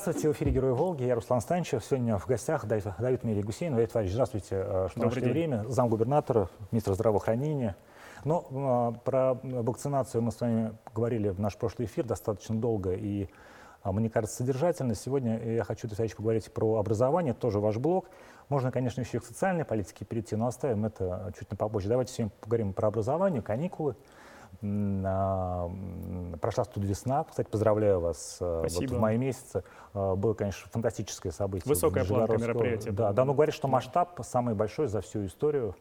Здравствуйте, в эфире «Герои Волги». Я Руслан Станчев. Сегодня в гостях Давид, Давид Мирий Гусейн. Давид Товарищ, здравствуйте. Э, что Добрый день. время. Замгубернатора, министр здравоохранения. Но ну, э, про вакцинацию мы с вами говорили в наш прошлый эфир достаточно долго и а, мне кажется, содержательно. Сегодня я хочу, Товарищ, поговорить про образование, тоже ваш блог. Можно, конечно, еще и к социальной политике перейти, но оставим это чуть на попозже. Давайте сегодня поговорим про образование, каникулы. Прошла тут весна. Кстати, поздравляю вас. Э, Спасибо. Вот в мае месяце э, было, конечно, фантастическое событие. Высокая планка мероприятия. Да, да, но говорят, что масштаб самый большой за всю историю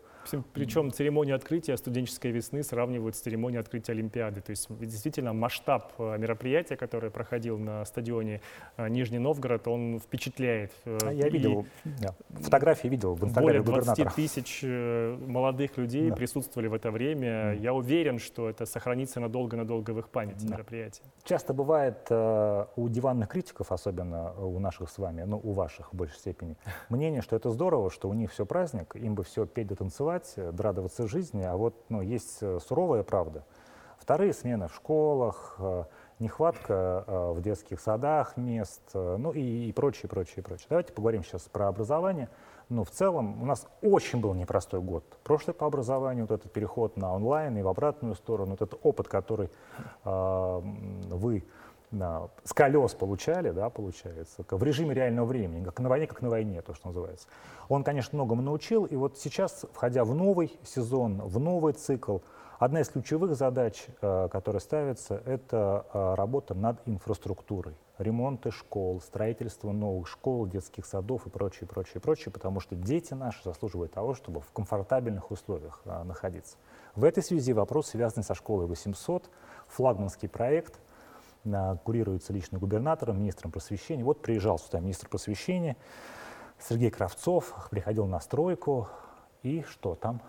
причем церемонию открытия студенческой весны сравнивают с церемонией открытия Олимпиады. То есть действительно масштаб э, мероприятия, которое проходил на стадионе э, Нижний Новгород, он впечатляет. Э, а я видел, да, фотографии видел в Инстаграме Более 20 тысяч молодых людей да. присутствовали в это время. Я уверен, что это сохранится надолго-надолго в их памяти да. мероприятие. Часто бывает у диванных критиков, особенно у наших с вами, ну у ваших в большей степени, мнение, что это здорово, что у них все праздник, им бы все петь да танцевать, танцевать, радоваться жизни, а вот ну, есть э, суровая правда. Вторые смены в школах, э, нехватка э, в детских садах мест, ну и, и прочее, прочее, прочее. Давайте поговорим сейчас про образование. Но в целом у нас очень был непростой год. Прошлый по образованию, вот этот переход на онлайн и в обратную сторону, вот этот опыт, который э, вы с колес получали, да, получается, в режиме реального времени, как на войне, как на войне, то, что называется. Он, конечно, многому научил, и вот сейчас, входя в новый сезон, в новый цикл, одна из ключевых задач, э, которая ставится, это э, работа над инфраструктурой, ремонты школ, строительство новых школ, детских садов и прочее, прочее, прочее, потому что дети наши заслуживают того, чтобы в комфортабельных условиях э, находиться. В этой связи вопрос, связанный со школой 800, флагманский проект – курируется лично губернатором, министром просвещения. Вот приезжал сюда министр просвещения Сергей Кравцов, приходил на стройку, и что там?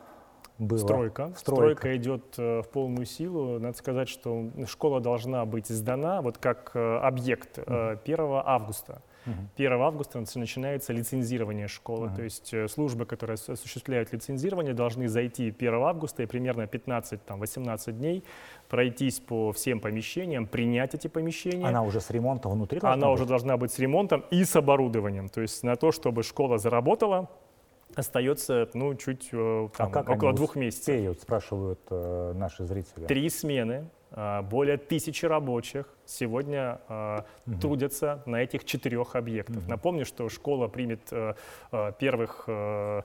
Было. Стройка. Стройка. Стройка идет э, в полную силу. Надо сказать, что школа должна быть сдана вот как э, объект э, 1 августа. 1 августа начинается лицензирование школы. То есть э, службы, которые осуществляют лицензирование, должны зайти 1 августа и примерно 15-18 дней пройтись по всем помещениям, принять эти помещения. Она уже с ремонтом внутри? Она быть? уже должна быть с ремонтом и с оборудованием. То есть на то, чтобы школа заработала, остается ну, чуть э, там, а как около двух месяцев. Успеют, спрашивают э, наши зрители. Три смены, э, более тысячи рабочих, сегодня э, угу. трудятся на этих четырех объектах. Угу. Напомню, что школа примет э, э первых, э,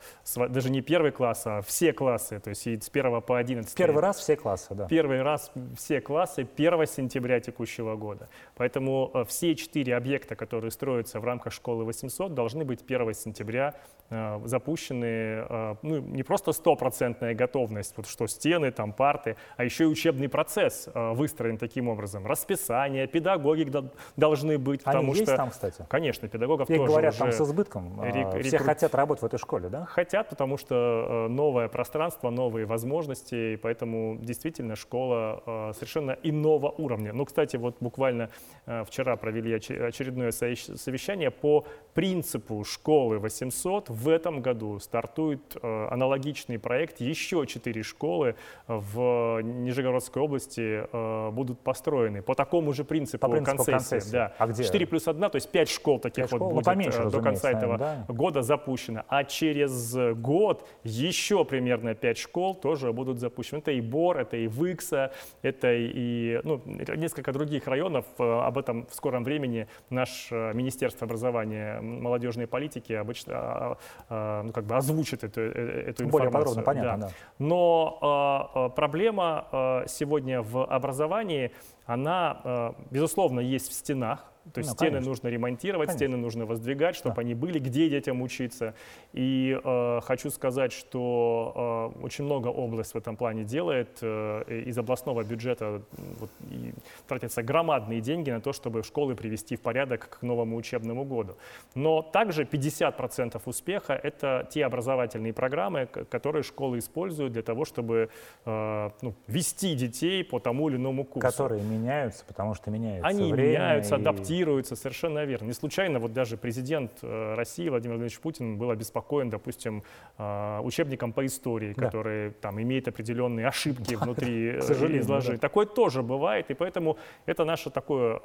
даже не первый класс, а все классы, то есть с 1 по 11. Первый раз все классы, да. Первый раз все классы 1 сентября текущего года. Поэтому э, все четыре объекта, которые строятся в рамках школы 800, должны быть 1 сентября э, запущены, э, ну, не просто стопроцентная готовность, вот что стены, там парты, а еще и учебный процесс э, выстроен таким образом, расписание, воспитание, педагоги должны быть. Потому Они что, есть там, кстати? Конечно, педагогов И тоже говорят, уже там с избытком. А, рек, все рекрут... хотят работать в этой школе, да? Хотят, потому что э, новое пространство, новые возможности, и поэтому действительно школа э, совершенно иного уровня. Ну, кстати, вот буквально э, вчера провели очередное совещание по принципу школы 800. В этом году стартует аналогичный проект. Еще четыре школы в Нижегородской области будут построены по такому же же принципу, по принципу концессии. концессии. Да. А где? 4 плюс 1, то есть 5 школ таких 5 вот школ, будет поменьше, э, до конца этого да? года запущено. А через год еще примерно 5 школ тоже будут запущены. Это и БОР, это и ВИКСа, это и ну, несколько других районов. Э, об этом в скором времени наше э, Министерство образования молодежной политики обычно а, а, ну, как бы озвучит эту, эту информацию. Более подробно, понятно, да. да. Но проблема сегодня в образовании она, э, безусловно, есть в стенах, то есть ну, стены конечно. нужно ремонтировать, конечно. стены нужно воздвигать, чтобы да. они были, где детям учиться. И э, хочу сказать, что э, очень много область в этом плане делает. Э, из областного бюджета вот, и тратятся громадные деньги на то, чтобы школы привести в порядок к новому учебному году. Но также 50% успеха — это те образовательные программы, которые школы используют для того, чтобы э, ну, вести детей по тому или иному курсу. Которые меняются, потому что меняется Они время меняются, и... адаптируются, совершенно верно. Не случайно вот даже президент э, России Владимир Владимирович Путин был обеспокоен, допустим, э, учебником по истории, да. который там имеет определенные ошибки внутри э, изложения. Да. Такое тоже бывает, и поэтому это наша такое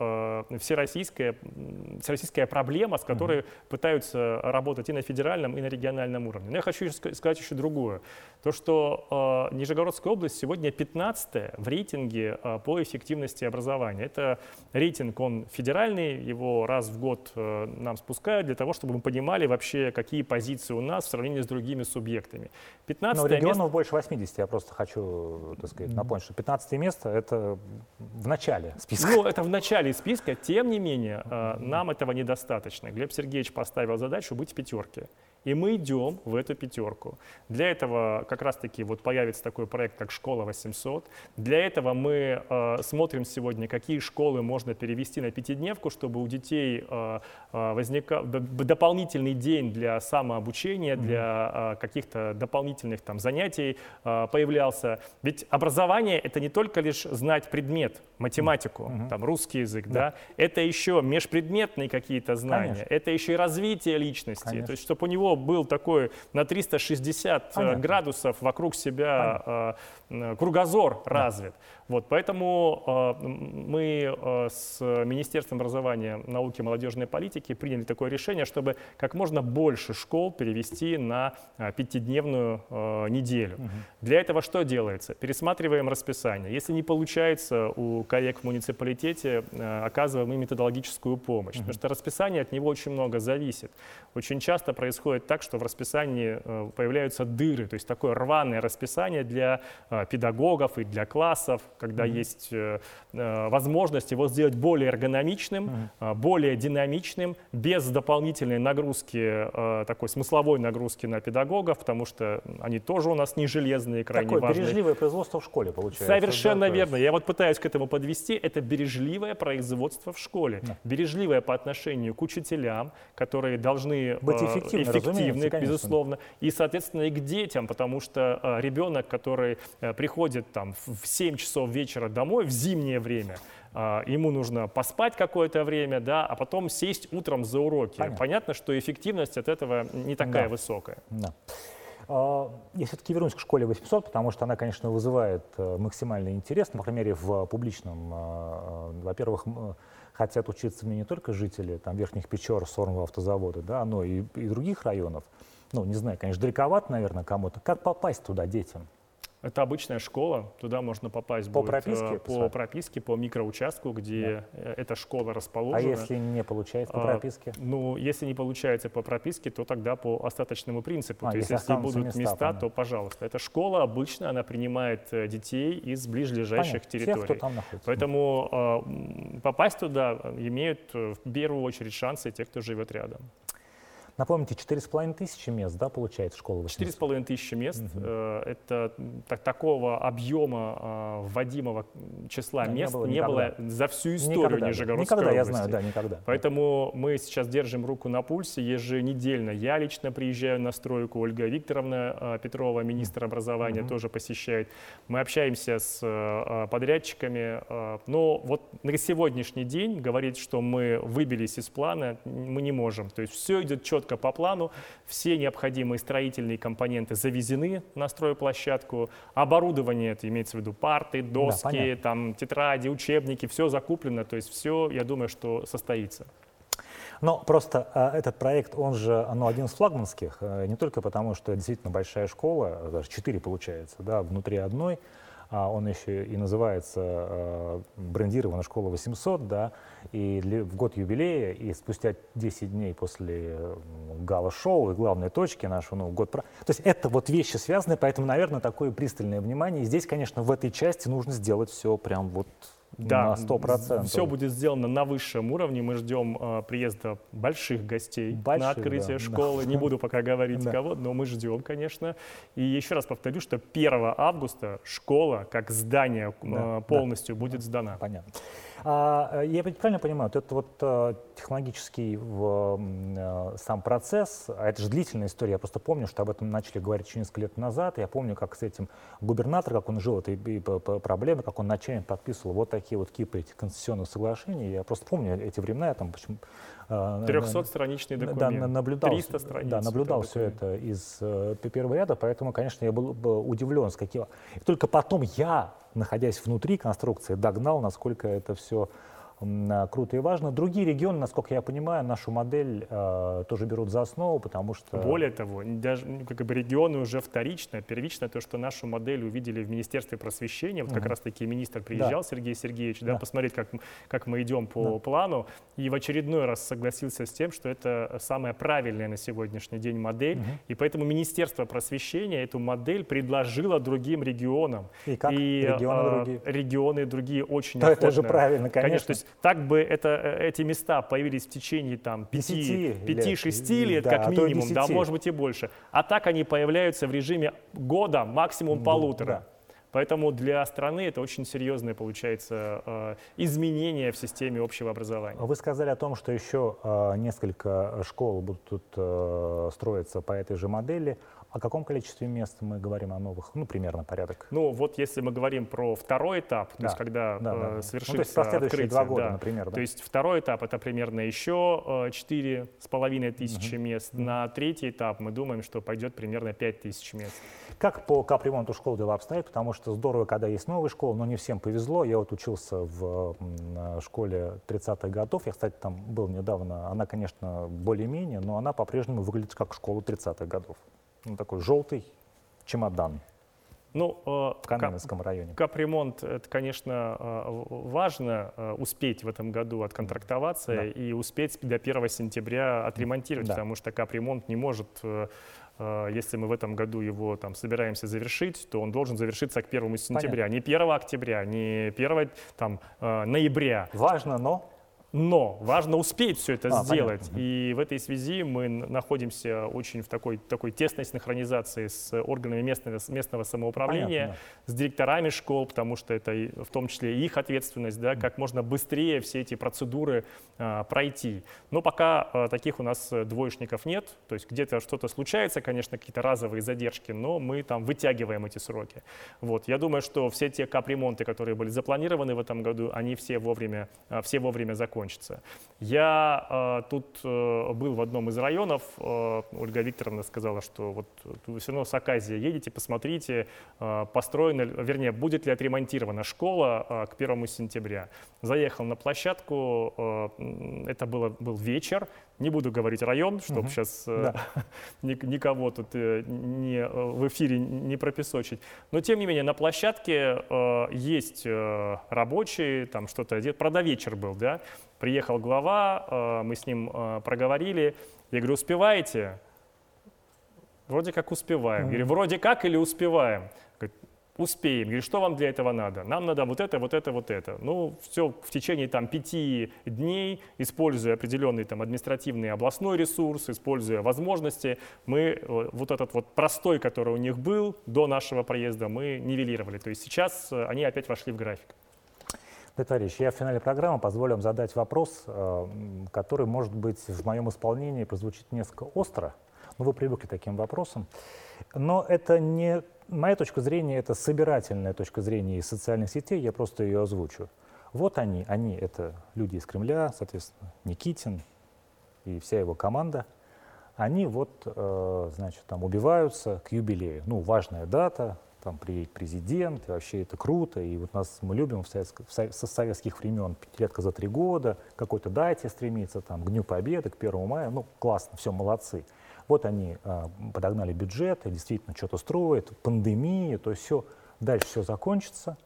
всероссийская, всероссийская проблема, с которой угу. пытаются работать и на федеральном, и на региональном уровне. Но я хочу сказать еще другое. То, что Нижегородская область сегодня 15 в рейтинге по эффективности образования. Это рейтинг, он федеральный, его раз в год э, нам спускают для того, чтобы мы понимали вообще, какие позиции у нас в сравнении с другими субъектами. 15 Но регионов место... больше 80, я просто хочу так сказать, напомнить, что 15 место — это в начале списка. Ну, это в начале списка, тем не менее, э, нам этого недостаточно. Глеб Сергеевич поставил задачу быть в пятерке. И мы идем в эту пятерку. Для этого как раз-таки вот появится такой проект, как «Школа 800». Для этого мы э, смотрим сегодня, какие школы можно перевести на пятидневку, чтобы у детей э, э возникал дополнительный день для самообучения, для э, каких-то дополнительных там занятий появлялся. Ведь образование — это не только лишь знать предмет, математику, mm-hmm. там русский язык, да. да, это еще межпредметные какие-то знания, Конечно. это еще и развитие личности, Конечно. то есть чтобы у него был такой на 360 э, Понятно. градусов вокруг себя Понятно. Кругозор да. развит. Вот, поэтому мы с Министерством образования, науки и молодежной политики приняли такое решение, чтобы как можно больше школ перевести на э, пятидневную э, неделю. Угу. Для этого что делается? Пересматриваем расписание. Если не получается у коллег в муниципалитете, э, оказываем им методологическую помощь, угу. потому что расписание от него очень много зависит. Очень часто происходит так, что в расписании э, появляются дыры, то есть такое рваное расписание для э, педагогов и для классов, когда mm-hmm. есть э, э, возможность его сделать более эргономичным, mm-hmm. более динамичным, без дополнительной нагрузки, э, такой смысловой нагрузки на педагогов, потому что они тоже у нас не железные, крайне Такое важные. бережливое производство в школе получается. Совершенно да, верно. Я вот пытаюсь к этому подвести. Это бережливое производство в школе. Да. Бережливое по отношению к учителям, которые должны быть эффективны, эффективны безусловно, и, соответственно, и к детям, потому что ребенок, который приходит там в 7 часов вечера домой в зимнее время, а, ему нужно поспать какое-то время, да, а потом сесть утром за уроки. Понятно, Понятно что эффективность от этого не такая да. высокая. Да. А, я все-таки вернусь к школе 800, потому что она, конечно, вызывает э, максимальный интерес. По крайней мере, в публичном, а, во-первых, хотят учиться мне не только жители там, Верхних Печор, Сормова автозавода, да, но и, и других районов. Ну, не знаю, конечно, далековато, наверное, кому-то. Как попасть туда детям? Это обычная школа, туда можно попасть по будет, прописке, э, по прописке, по микроучастку, где да. эта школа расположена. А если не получается по а, прописке? А, ну, если не получается по прописке, то тогда по остаточному принципу. А, то есть, если, будут места, места то пожалуйста. Эта школа обычно она принимает э, детей из ближайших Понятно. территорий. Тех, кто там находится. Поэтому э, попасть туда имеют э, в первую очередь шансы те, кто живет рядом. Напомните, 4,5 тысячи мест, да, получает школа? 4,5 тысячи мест. Угу. Это так, такого объема э, вводимого числа да, мест не было, не было за всю историю никогда, Нижегородской никогда, области. я знаю, да, никогда. Поэтому мы сейчас держим руку на пульсе еженедельно. Я лично приезжаю на стройку, Ольга Викторовна э, Петрова, министр образования, угу. тоже посещает. Мы общаемся с подрядчиками. Но вот на сегодняшний день говорить, что мы выбились из плана, мы не можем. То есть все идет четко четко по плану, все необходимые строительные компоненты завезены на стройплощадку, оборудование, это имеется в виду парты, доски, да, там, тетради, учебники, все закуплено, то есть все, я думаю, что состоится. Но просто э, этот проект, он же ну, один из флагманских, э, не только потому, что это действительно большая школа, даже четыре получается, да, внутри одной, он еще и называется э, брендирована школа 800, да, и для, в год юбилея, и спустя 10 дней после гала-шоу и главной точки нашего, ну, год... То есть это вот вещи связаны, поэтому, наверное, такое пристальное внимание. И здесь, конечно, в этой части нужно сделать все прям вот да, на 100%. Все будет сделано на высшем уровне. Мы ждем э, приезда больших гостей больших, на открытие да, школы. Да. Не буду пока говорить да. кого, но мы ждем, конечно. И еще раз повторю, что 1 августа школа как здание да, полностью да. будет сдана. Понятно. А, я правильно понимаю, этот вот а, технологический а, сам процесс, а это же длительная история, я просто помню, что об этом начали говорить еще несколько лет назад, я помню, как с этим губернатор, как он жил этой проблемой, как он ночами подписывал вот такие вот кипы этих конституционных соглашений, я просто помню эти времена, я там почему 300-страничный документ, да, наблюдал, 300 страниц. Да, наблюдал все это из э, первого ряда, поэтому, конечно, я был, удивлен, с каким... И только потом я, находясь внутри конструкции, догнал, насколько это все а, круто и важно. Другие регионы, насколько я понимаю, нашу модель э, тоже берут за основу, потому что... Более того, даже ну, как бы регионы уже вторично, первично то, что нашу модель увидели в Министерстве просвещения. Вот угу. как раз-таки министр приезжал, да. Сергей Сергеевич, да, да. посмотреть, как, как мы идем по да. плану, и в очередной раз согласился с тем, что это самая правильная на сегодняшний день модель, угу. и поэтому Министерство просвещения эту модель предложило другим регионам. И как и, регионы э, другие? Регионы другие очень То охотно. это же правильно, конечно. конечно так бы это, э, эти места появились в течение там 5-6 лет, да, как минимум, да, может быть и больше. А так они появляются в режиме года, максимум полутора. Да. Поэтому для страны это очень серьезное получается э, изменение в системе общего образования. Вы сказали о том, что еще э, несколько школ будут строиться по этой же модели. О каком количестве мест мы говорим о новых? Ну, примерно порядок. Ну, вот если мы говорим про второй этап, да. то есть когда да, да, э, совершится ну, то есть открытие, два года, да, например. Да. То есть второй этап это примерно еще э, с половиной тысячи угу. мест. Угу. На третий этап мы думаем, что пойдет примерно 5 тысяч мест. Как по капремонту школ дела обстоят? Потому что здорово, когда есть новая школа, но не всем повезло. Я вот учился в школе 30-х годов. Я, кстати, там был недавно. Она, конечно, более-менее, но она по-прежнему выглядит как школа 30-х годов ну, такой желтый чемодан. Ну, э, в Каменском районе. Капремонт, это, конечно, э, важно э, успеть в этом году отконтрактоваться да. и успеть до 1 сентября отремонтировать, да. потому что капремонт не может если мы в этом году его там собираемся завершить, то он должен завершиться к 1 сентября, Понятно. не 1 октября, не 1 там, ноября. Важно, но но важно успеть все это а, сделать. Понятно. И в этой связи мы находимся очень в такой, такой тесной синхронизации с органами местного, местного самоуправления, понятно. с директорами школ, потому что это в том числе их ответственность, да, как можно быстрее все эти процедуры а, пройти. Но пока а, таких у нас двоечников нет, то есть где-то что-то случается, конечно, какие-то разовые задержки, но мы там вытягиваем эти сроки. Вот. Я думаю, что все те капремонты, которые были запланированы в этом году, они все вовремя, а, все вовремя закончатся закончится. Я э, тут э, был в одном из районов, э, Ольга Викторовна сказала, что вот вы все равно с Аказия едете, посмотрите, э, построена, вернее, будет ли отремонтирована школа э, к 1 сентября. Заехал на площадку, э, это было, был вечер, не буду говорить район, чтобы угу. сейчас э, да. никого тут э, не, э, в эфире не пропесочить. Но тем не менее на площадке э, есть э, рабочие, там что-то делают. Правда, вечер был, да. Приехал глава, э, мы с ним э, проговорили. Я говорю, успеваете? Вроде как успеваем. Я говорю, вроде как или успеваем? успеем. Говорит, что вам для этого надо? Нам надо вот это, вот это, вот это. Ну, все в течение там пяти дней, используя определенный там административный областной ресурс, используя возможности, мы э, вот этот вот простой, который у них был до нашего проезда, мы нивелировали. То есть сейчас они опять вошли в график. Товарищ, я в финале программы позволю вам задать вопрос, э, который, может быть, в моем исполнении прозвучит несколько остро, но вы привыкли к таким вопросам. Но это не моя точка зрения, это собирательная точка зрения из социальных сетей, я просто ее озвучу. Вот они, они, это люди из Кремля, соответственно, Никитин и вся его команда. Они вот, э, значит, там убиваются к юбилею. Ну, важная дата, там приедет президент, и вообще это круто, и вот нас мы любим в советск, в со, со советских времен, пятилетка за три года, какой-то дате стремиться, там, к Дню Победы, к 1 мая, ну, классно, все, молодцы. Вот они а, подогнали бюджет, и действительно что-то строят, пандемия, то есть все, дальше все закончится.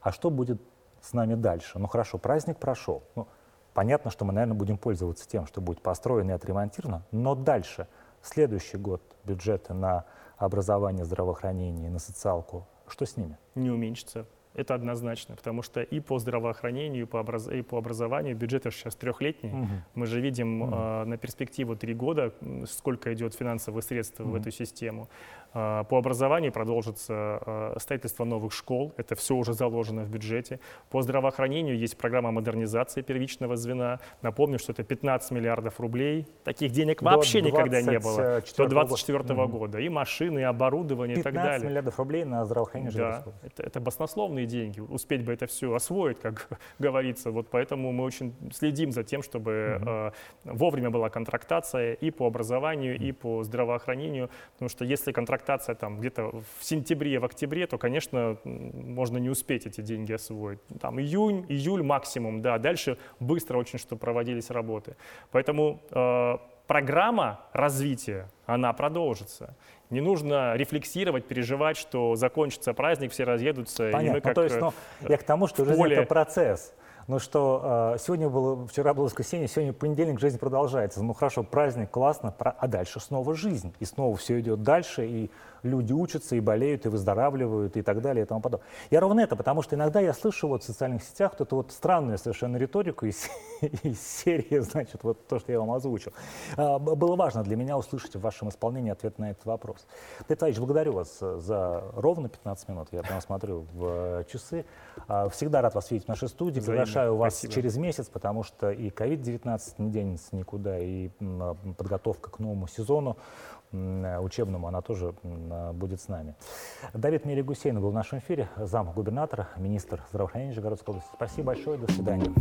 А что будет с нами дальше? Ну хорошо, праздник прошел. Ну, понятно, что мы, наверное, будем пользоваться тем, что будет построено и отремонтировано, но дальше, следующий год бюджеты на образование, здравоохранение, на социалку, что с ними? Не уменьшится это однозначно, потому что и по здравоохранению, и по, образ... и по образованию бюджет сейчас трехлетний. Угу. Мы же видим угу. э, на перспективу три года, сколько идет финансовых средств угу. в эту систему. Э, по образованию продолжится э, строительство новых школ, это все уже заложено в бюджете. По здравоохранению есть программа модернизации первичного звена. Напомню, что это 15 миллиардов рублей. Таких денег вообще никогда не было. До 2024 года. года. И машины, и оборудование, и так далее. 15 миллиардов рублей на здравоохранение да, это, это баснословные деньги. Успеть бы это все освоить, как говорится. Вот поэтому мы очень следим за тем, чтобы э, вовремя была контрактация и по образованию, и по здравоохранению. Потому что если контрактация там где-то в сентябре, в октябре, то, конечно, можно не успеть эти деньги освоить. Там июнь, июль максимум, да. Дальше быстро очень, что проводились работы. Поэтому э, программа развития, она продолжится. Не нужно рефлексировать, переживать, что закончится праздник, все разъедутся. Понятно. И мы как, ну, то есть, ну, я к тому, что жизнь это процесс. Ну что, э, сегодня было, вчера было воскресенье, сегодня понедельник, жизнь продолжается. Ну хорошо, праздник, классно, а дальше снова жизнь. И снова все идет дальше, и люди учатся, и болеют, и выздоравливают, и так далее, и тому подобное. Я ровно это, потому что иногда я слышу вот в социальных сетях вот эту вот странную совершенно риторику из, из серии, значит, вот то, что я вам озвучил. А, было важно для меня услышать в вашем исполнении ответ на этот вопрос. Владимирович, благодарю вас за ровно 15 минут. Я прямо смотрю в часы. А, всегда рад вас видеть в нашей студии. Приглашаю приглашаю вас Спасибо. через месяц, потому что и COVID-19 не денется никуда, и подготовка к новому сезону учебному, она тоже будет с нами. Давид Мири Гусейн был в нашем эфире, зам губернатора, министр здравоохранения Нижегородской области. Спасибо большое, до свидания.